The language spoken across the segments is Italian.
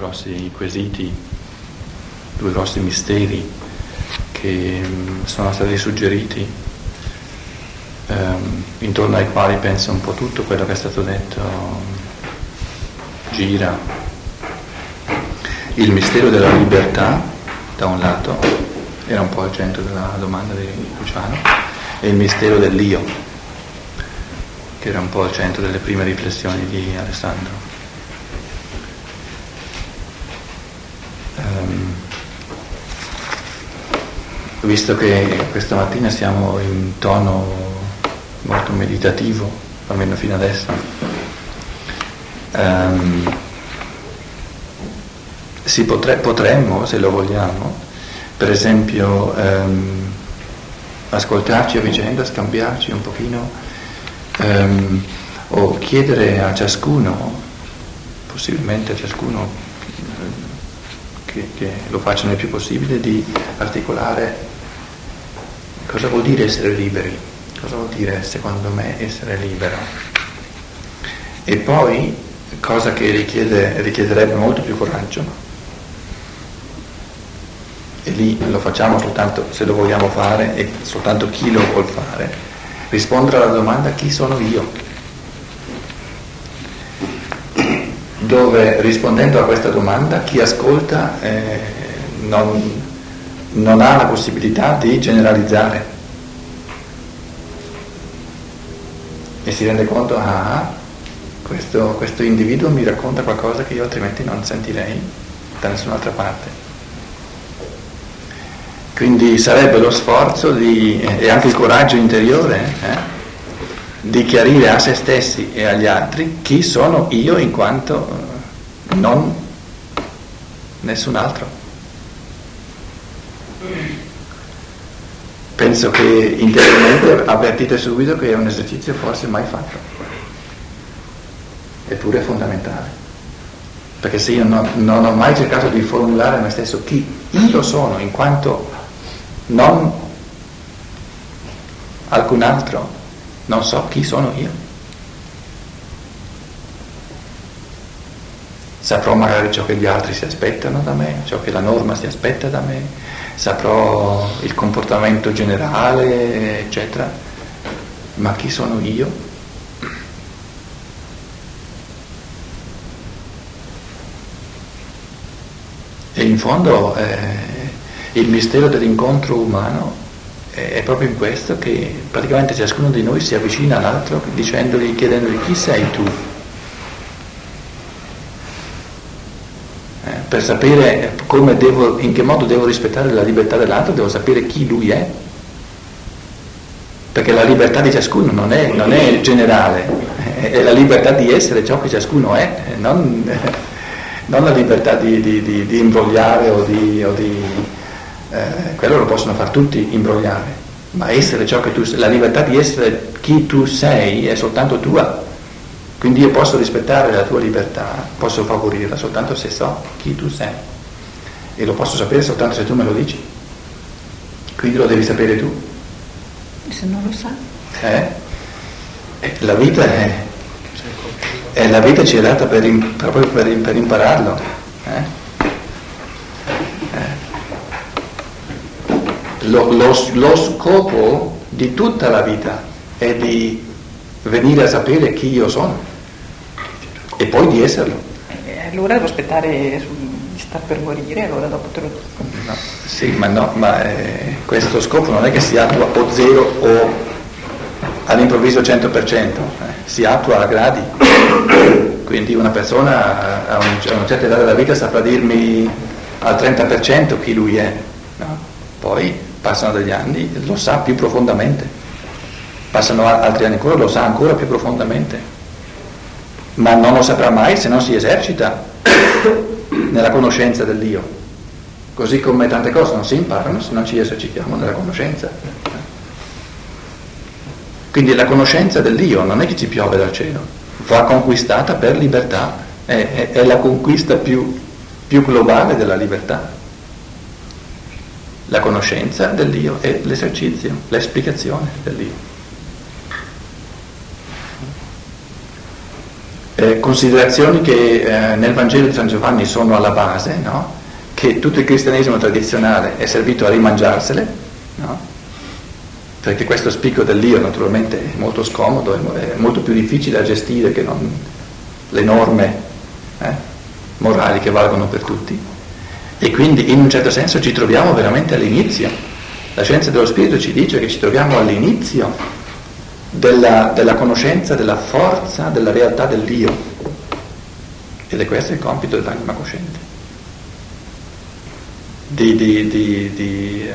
grossi quesiti, due grossi misteri che mm, sono stati suggeriti, ehm, intorno ai quali penso un po' tutto quello che è stato detto gira. Il mistero della libertà, da un lato, era un po' al centro della domanda di Luciano, e il mistero dell'io, che era un po' al centro delle prime riflessioni di Alessandro. Visto che questa mattina siamo in tono molto meditativo, almeno fino adesso, um, potre, potremmo, se lo vogliamo, per esempio um, ascoltarci a vicenda, scambiarci un pochino um, o chiedere a ciascuno, possibilmente a ciascuno che, che lo faccia il più possibile, di articolare cosa vuol dire essere liberi, cosa vuol dire secondo me essere libero. E poi, cosa che richiede, richiederebbe molto più coraggio, e lì lo facciamo soltanto se lo vogliamo fare e soltanto chi lo vuol fare, rispondere alla domanda chi sono io. Dove rispondendo a questa domanda chi ascolta eh, non, non ha la possibilità di generalizzare e si rende conto, ah, questo, questo individuo mi racconta qualcosa che io altrimenti non sentirei da nessun'altra parte. Quindi sarebbe lo sforzo di, e anche il coraggio interiore eh, di chiarire a se stessi e agli altri chi sono io in quanto non nessun altro. Penso che interiormente avvertite subito che è un esercizio forse mai fatto, eppure è fondamentale. Perché se io non, non ho mai cercato di formulare a me stesso chi io sono in quanto non alcun altro, non so chi sono io. Saprò magari ciò che gli altri si aspettano da me, ciò che la norma si aspetta da me, saprò il comportamento generale, eccetera, ma chi sono io? E in fondo eh, il mistero dell'incontro umano è proprio in questo che praticamente ciascuno di noi si avvicina all'altro dicendogli, chiedendogli chi sei tu? Per sapere devo, in che modo devo rispettare la libertà dell'altro, devo sapere chi lui è. Perché la libertà di ciascuno non è, non è generale, è la libertà di essere ciò che ciascuno è, non, non la libertà di, di, di, di imbrogliare o di... O eh, quello lo possono fare tutti, imbrogliare, ma essere ciò che tu sei, la libertà di essere chi tu sei è soltanto tua. Quindi io posso rispettare la tua libertà, posso favorirla soltanto se so chi tu sei. E lo posso sapere soltanto se tu me lo dici. Quindi lo devi sapere tu. Se non lo sa. Eh? eh la vita è, è, la vita ci è data per, proprio per, per impararlo. Eh? Eh. Lo, lo, lo scopo di tutta la vita è di venire a sapere chi io sono e poi di esserlo. E allora devo aspettare, sta per morire, allora dopo te lo dico. No, sì, ma no, ma eh, questo scopo non è che si attua o zero o all'improvviso 100%, eh, si attua a gradi. Quindi una persona a, un, a una certa età della vita saprà dirmi al 30% chi lui è, no? poi passano degli anni, lo sa più profondamente, passano altri anni ancora, lo sa ancora più profondamente ma non lo saprà mai se non si esercita nella conoscenza dell'io. Così come tante cose non si imparano se non ci esercitiamo nella conoscenza. Quindi la conoscenza dell'io non è che ci piove dal cielo, va conquistata per libertà, è, è, è la conquista più, più globale della libertà. La conoscenza dell'io è l'esercizio, l'esplicazione dell'io. Eh, considerazioni che eh, nel Vangelo di San Giovanni sono alla base, no? che tutto il cristianesimo tradizionale è servito a rimangiarsele, no? perché questo spicco dell'io naturalmente è molto scomodo, è molto più difficile da gestire che non le norme eh, morali che valgono per tutti. E quindi in un certo senso ci troviamo veramente all'inizio. La scienza dello spirito ci dice che ci troviamo all'inizio della, della conoscenza, della forza, della realtà dell'io. Ed è questo il compito dell'anima cosciente. Di, di, di, di eh,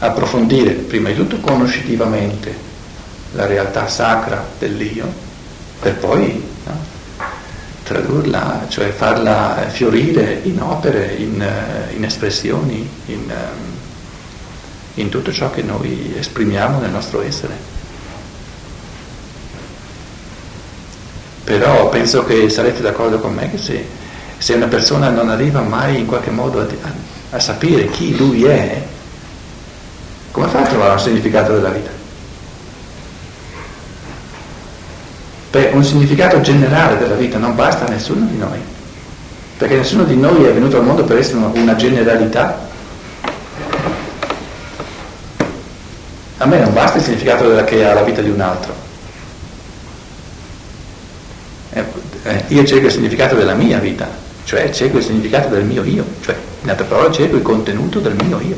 approfondire prima di tutto conoscitivamente la realtà sacra dell'io, per poi no, tradurla, cioè farla fiorire in opere, in, eh, in espressioni, in, ehm, in tutto ciò che noi esprimiamo nel nostro essere. Però penso che sarete d'accordo con me che se, se una persona non arriva mai in qualche modo a, a, a sapere chi lui è, come fa a trovare un significato della vita? Beh, un significato generale della vita non basta a nessuno di noi, perché nessuno di noi è venuto al mondo per essere una, una generalità. A me non basta il significato della, che ha la vita di un altro. Eh, io cerco il significato della mia vita, cioè cerco il significato del mio io, cioè in altre parole cerco il contenuto del mio io.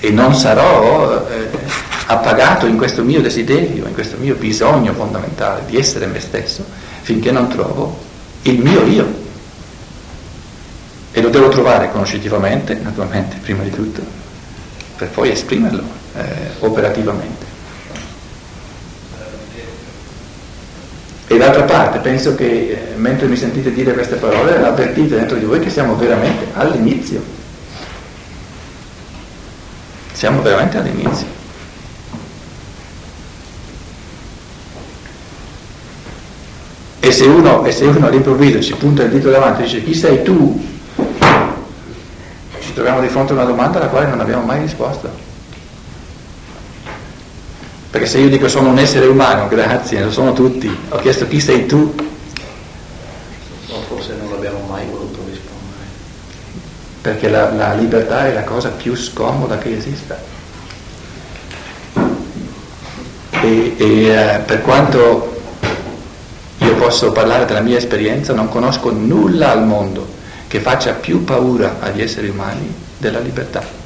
E non sarò eh, appagato in questo mio desiderio, in questo mio bisogno fondamentale di essere me stesso, finché non trovo il mio io. E lo devo trovare conoscitivamente, naturalmente, prima di tutto, per poi esprimerlo eh, operativamente. D'altra parte penso che eh, mentre mi sentite dire queste parole avvertite dentro di voi che siamo veramente all'inizio. Siamo veramente all'inizio. E se uno, e se uno all'improvviso ci punta il dito davanti e dice chi sei tu, ci troviamo di fronte a una domanda alla quale non abbiamo mai risposto. Perché se io dico sono un essere umano, grazie, lo sono tutti, ho chiesto chi sei tu. Forse non l'abbiamo mai voluto rispondere. Perché la, la libertà è la cosa più scomoda che esista. E, e eh, per quanto io posso parlare della mia esperienza, non conosco nulla al mondo che faccia più paura agli esseri umani della libertà.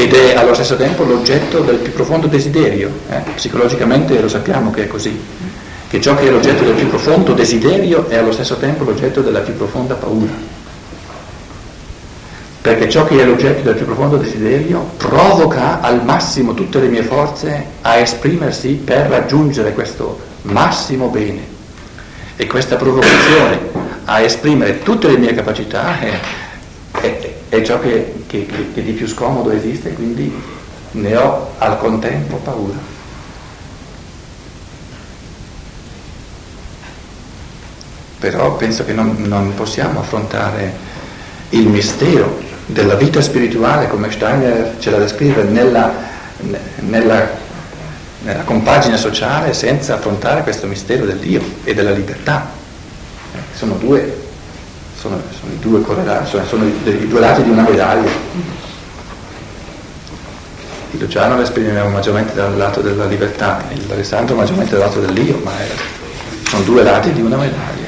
Ed è allo stesso tempo l'oggetto del più profondo desiderio, eh? psicologicamente lo sappiamo che è così, che ciò che è l'oggetto del più profondo desiderio è allo stesso tempo l'oggetto della più profonda paura perché ciò che è l'oggetto del più profondo desiderio provoca al massimo tutte le mie forze a esprimersi per raggiungere questo massimo bene. E questa provocazione a esprimere tutte le mie capacità è, è, è ciò che, che, che di più scomodo esiste, quindi ne ho al contempo paura. Però penso che non, non possiamo affrontare il mistero della vita spirituale, come Steiner ce la descrive, nella, nella, nella compagine sociale senza affrontare questo mistero del Dio e della libertà. Sono due, sono, sono due sono, sono i due lati di una medaglia. Il Luciano lo esprimiamo maggiormente dal lato della libertà, il Alessandro maggiormente dal lato dell'io, ma è, sono due lati di una medaglia.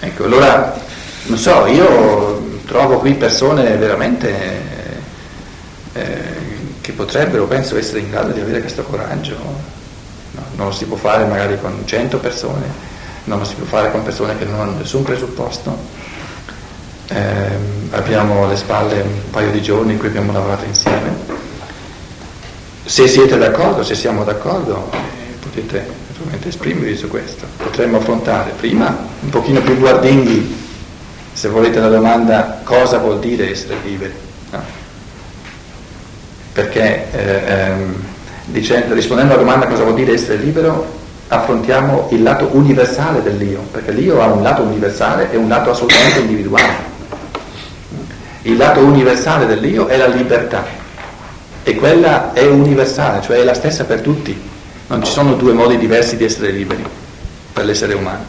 Ecco, allora non so, io trovo qui persone veramente eh, che potrebbero, penso, essere in grado di avere questo coraggio. No, non lo si può fare magari con 100 persone, non lo si può fare con persone che non hanno nessun presupposto. Eh, abbiamo alle spalle un paio di giorni in cui abbiamo lavorato insieme. Se siete d'accordo, se siamo d'accordo, potete naturalmente esprimervi su questo. Potremmo affrontare prima un pochino più guardinghi se volete la domanda cosa vuol dire essere liberi. No? Perché eh, ehm, dicendo, rispondendo alla domanda cosa vuol dire essere libero, affrontiamo il lato universale dell'io, perché l'io ha un lato universale e un lato assolutamente individuale. Il lato universale dell'io è la libertà e quella è universale, cioè è la stessa per tutti. Non ci sono due modi diversi di essere liberi per l'essere umano.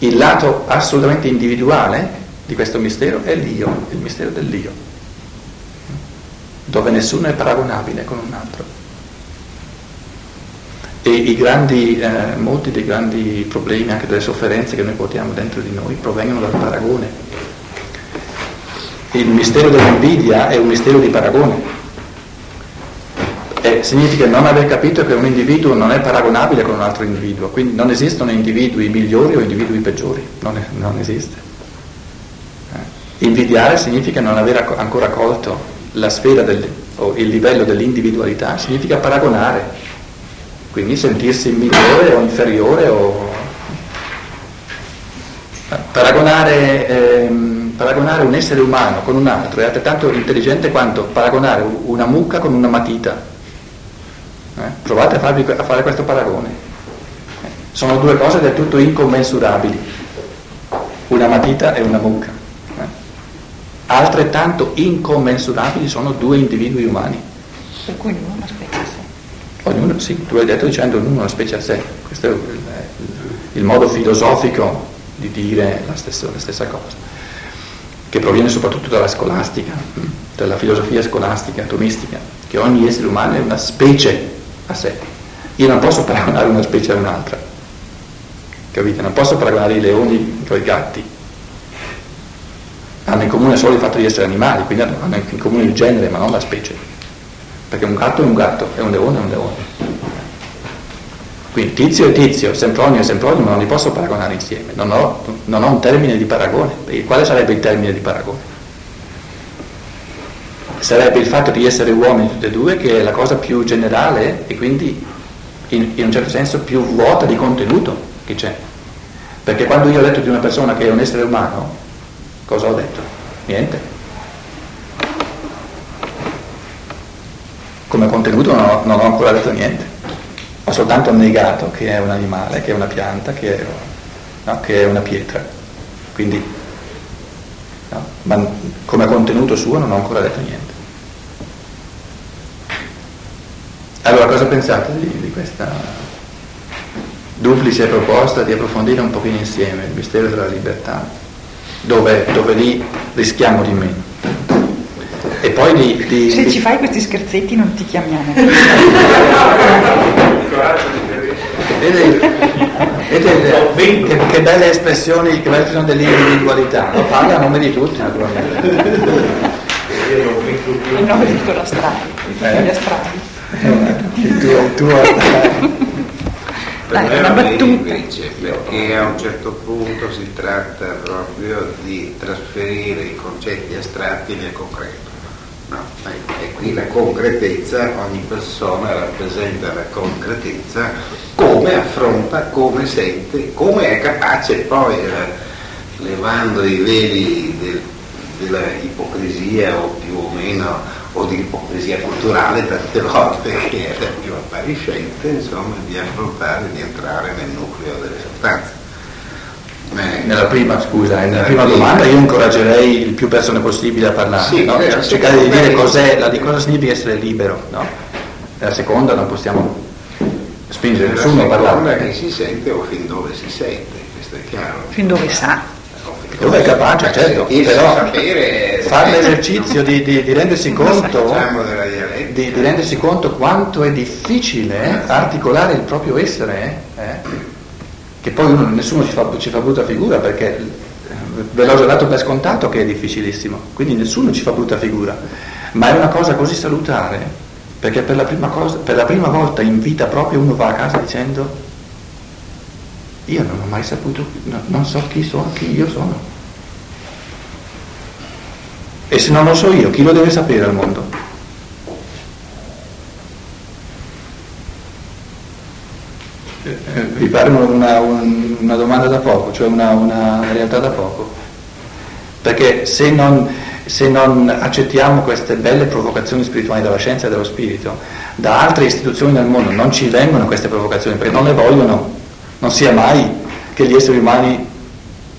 Il lato assolutamente individuale di questo mistero è l'io, il mistero dell'io, dove nessuno è paragonabile con un altro. E grandi, eh, molti dei grandi problemi, anche delle sofferenze che noi portiamo dentro di noi, provengono dal paragone. Il mistero dell'invidia è un mistero di paragone. E significa non aver capito che un individuo non è paragonabile con un altro individuo, quindi non esistono individui migliori o individui peggiori, non, è, non esiste. Eh. Invidiare significa non aver ancora colto la sfera del, o il livello dell'individualità, significa paragonare quindi sentirsi migliore o inferiore o paragonare, ehm, paragonare, un essere umano con un altro è altrettanto intelligente quanto paragonare una mucca con una matita. Eh? Provate a, farvi, a, fare questo paragone. Eh? Sono due cose del tutto incommensurabili, una matita e una mucca. Eh? Altrettanto incommensurabili sono due individui umani. Per cui non aspetta Ognuno, sì, tu hai detto dicendo ognuno una specie a sé, questo è il, il modo filosofico di dire la stessa, la stessa, cosa, che proviene soprattutto dalla scolastica, dalla filosofia scolastica, atomistica, che ogni essere umano è una specie a sé. Io non posso paragonare una specie a un'altra, capite? Non posso paragonare i leoni con i gatti. Hanno in comune solo il fatto di essere animali, quindi hanno in comune il genere, ma non la specie perché un gatto è un gatto e un leone è un leone. Quindi tizio e tizio, sempronio e sempronio non li posso paragonare insieme, non ho, non ho un termine di paragone. Quale sarebbe il termine di paragone? Sarebbe il fatto di essere uomini tutti e due, che è la cosa più generale e quindi in, in un certo senso più vuota di contenuto che c'è. Perché quando io ho detto di una persona che è un essere umano, cosa ho detto? Niente. come contenuto non ho, non ho, ancora detto niente, ho soltanto negato che è un animale, che è una pianta, che è, no, che è una pietra. Quindi, no, ma come contenuto suo non ho ancora detto niente. Allora, cosa pensate di, di questa duplice proposta di approfondire un pochino insieme il mistero della libertà, dove, dove lì rischiamo di meno? E poi di, di, Se di... ci fai questi scherzetti non ti chiamiamo. Vedete, vedete che, che, belle espressioni, che belle sono dell'individualità, lo parla a nome di tutti naturalmente. In nome di di tutti gli astrali. Eh, il tuo, il tuo per me va invece perché a un certo punto si tratta proprio di trasferire i concetti astratti nel concreto. No, e qui la concretezza, ogni persona rappresenta la concretezza, come affronta, come sente, come è capace poi, eh, levando i veli del, della ipocrisia o più o meno, o di ipocrisia culturale tante volte che è più appariscente, insomma, di affrontare, di entrare nel nucleo delle sostanze. Eh, nella prima, scusa, nella prima domanda io incoraggerei il più persone possibile a parlare, sì, no? cioè, cercare di dire cos'è, la, di cosa significa essere libero. No? Nella seconda non possiamo spingere nessuno a parlare. che si sente o fin dove si sente, questo è chiaro. Fin dove sa. Dove è capace, certo, però fare l'esercizio di, di, di, rendersi conto, di, di, rendersi conto quanto è difficile articolare il proprio essere, eh? Che poi uno, nessuno ci fa, ci fa brutta figura perché ve l'ho già dato per scontato che è difficilissimo, quindi nessuno ci fa brutta figura, ma è una cosa così salutare perché per la prima, cosa, per la prima volta in vita proprio uno va a casa dicendo io non ho mai saputo, no, non so chi sono, chi io sono. E se non lo so io, chi lo deve sapere al mondo? Vi pare una, una, domanda da poco, cioè una, una, realtà da poco? Perché se non, se non accettiamo queste belle provocazioni spirituali dalla scienza e dallo spirito, da altre istituzioni del mondo non ci vengono queste provocazioni perché non le vogliono, non sia mai che gli esseri umani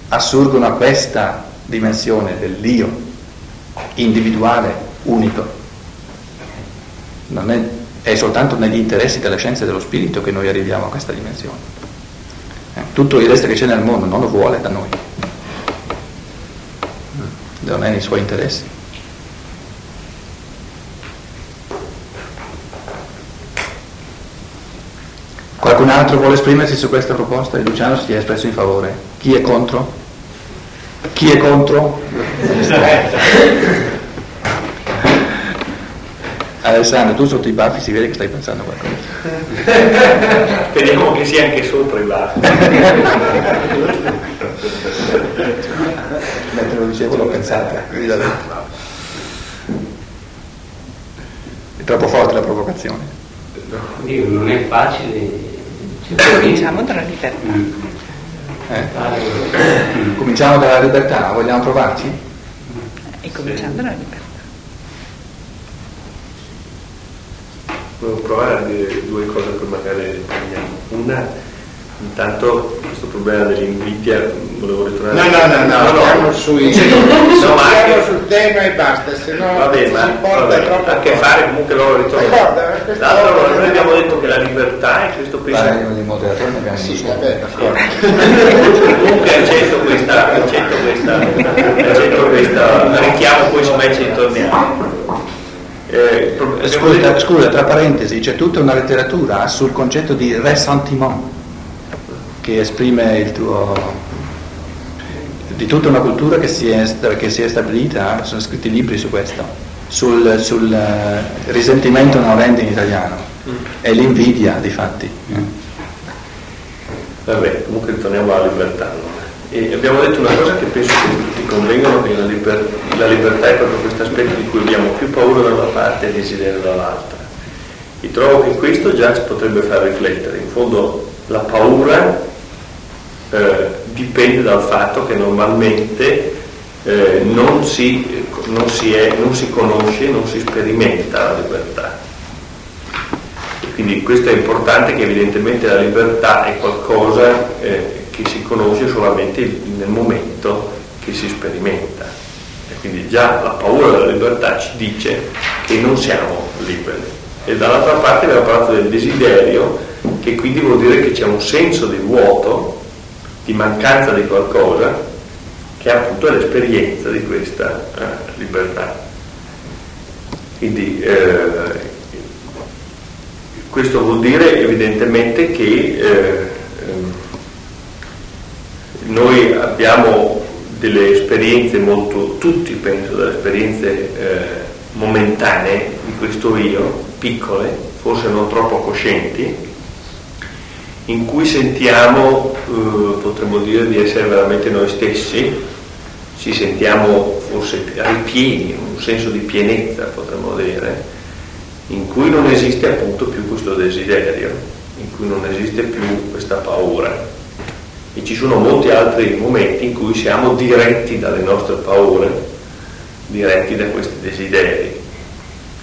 assurgono a questa dimensione dell'io, individuale, unico. Non è, è soltanto negli interessi della scienza e dello spirito che noi arriviamo a questa dimensione. Eh, tutto il resto che c'è nel mondo non lo vuole da noi, non è nei suoi interessi. Qualcun altro vuole esprimersi su questa proposta? Luciano si è espresso in favore. Chi è contro? Chi è contro? Alessandro, tu sotto i baffi si vede che stai pensando a qualcosa. Speriamo che sia anche sopra i baffi. Mentre lo dicevo l'ho pensata. È troppo forte la provocazione. Dio, non è facile Cominciamo dalla libertà. Eh. Cominciamo dalla libertà, vogliamo provarci? E cominciamo dalla libertà. Volevo provare a dire due cose che magari prendiamo. Una, intanto questo problema dell'invidia, volevo ritornare... No, no, no, no, stiamo sui... No, ma anche- sul tema e basta, se no Vabbè, si ma porta vabbè, troppo a che fare comunque loro ritornano. L'altro, noi abbiamo detto che la libertà è questo Vai, pensiero. di moderatori ne abbiamo Sì, vabbè, d'accordo. Comunque accetto questa, accetto questa, accetto questa, richiamo poi se mai ci torniamo. Eh, Scusa, detto- scusa, tra parentesi, c'è tutta una letteratura sul concetto di ressentiment che esprime il tuo di tutta una cultura che si è, che si è stabilita, sono scritti libri su questo, sul, sul, eh, risentimento non rende in italiano e l'invidia di fatti. eh. Vabbè, comunque ritorniamo alla libertà. E abbiamo detto una cosa che penso che tutti convengano, che la, liber- la libertà è proprio questo aspetto di cui abbiamo più paura da una parte e desiderio dall'altra. E trovo che questo già ci potrebbe far riflettere. In fondo la paura eh, dipende dal fatto che normalmente eh, non, si, non si è- non si conosce, non si sperimenta la libertà. E quindi questo è importante che evidentemente la libertà è qualcosa eh, che si conosce solamente nel momento che si sperimenta. E quindi già la paura della libertà ci dice che non siamo liberi. E dall'altra parte abbiamo parlato del desiderio, che quindi vuol dire che c'è un senso di vuoto, di mancanza di qualcosa, che appunto l'esperienza di questa eh, libertà. Quindi eh, questo vuol dire evidentemente che eh, ehm, noi abbiamo delle esperienze molto, tutti penso, delle esperienze eh, momentanee di questo io, piccole, forse non troppo coscienti, in cui sentiamo, eh, potremmo dire, di essere veramente noi stessi, ci sentiamo forse ripieni, un senso di pienezza, potremmo dire, in cui non esiste appunto più questo desiderio, in cui non esiste più questa paura. E ci sono molti altri momenti in cui siamo diretti dalle nostre paure, diretti da questi desideri.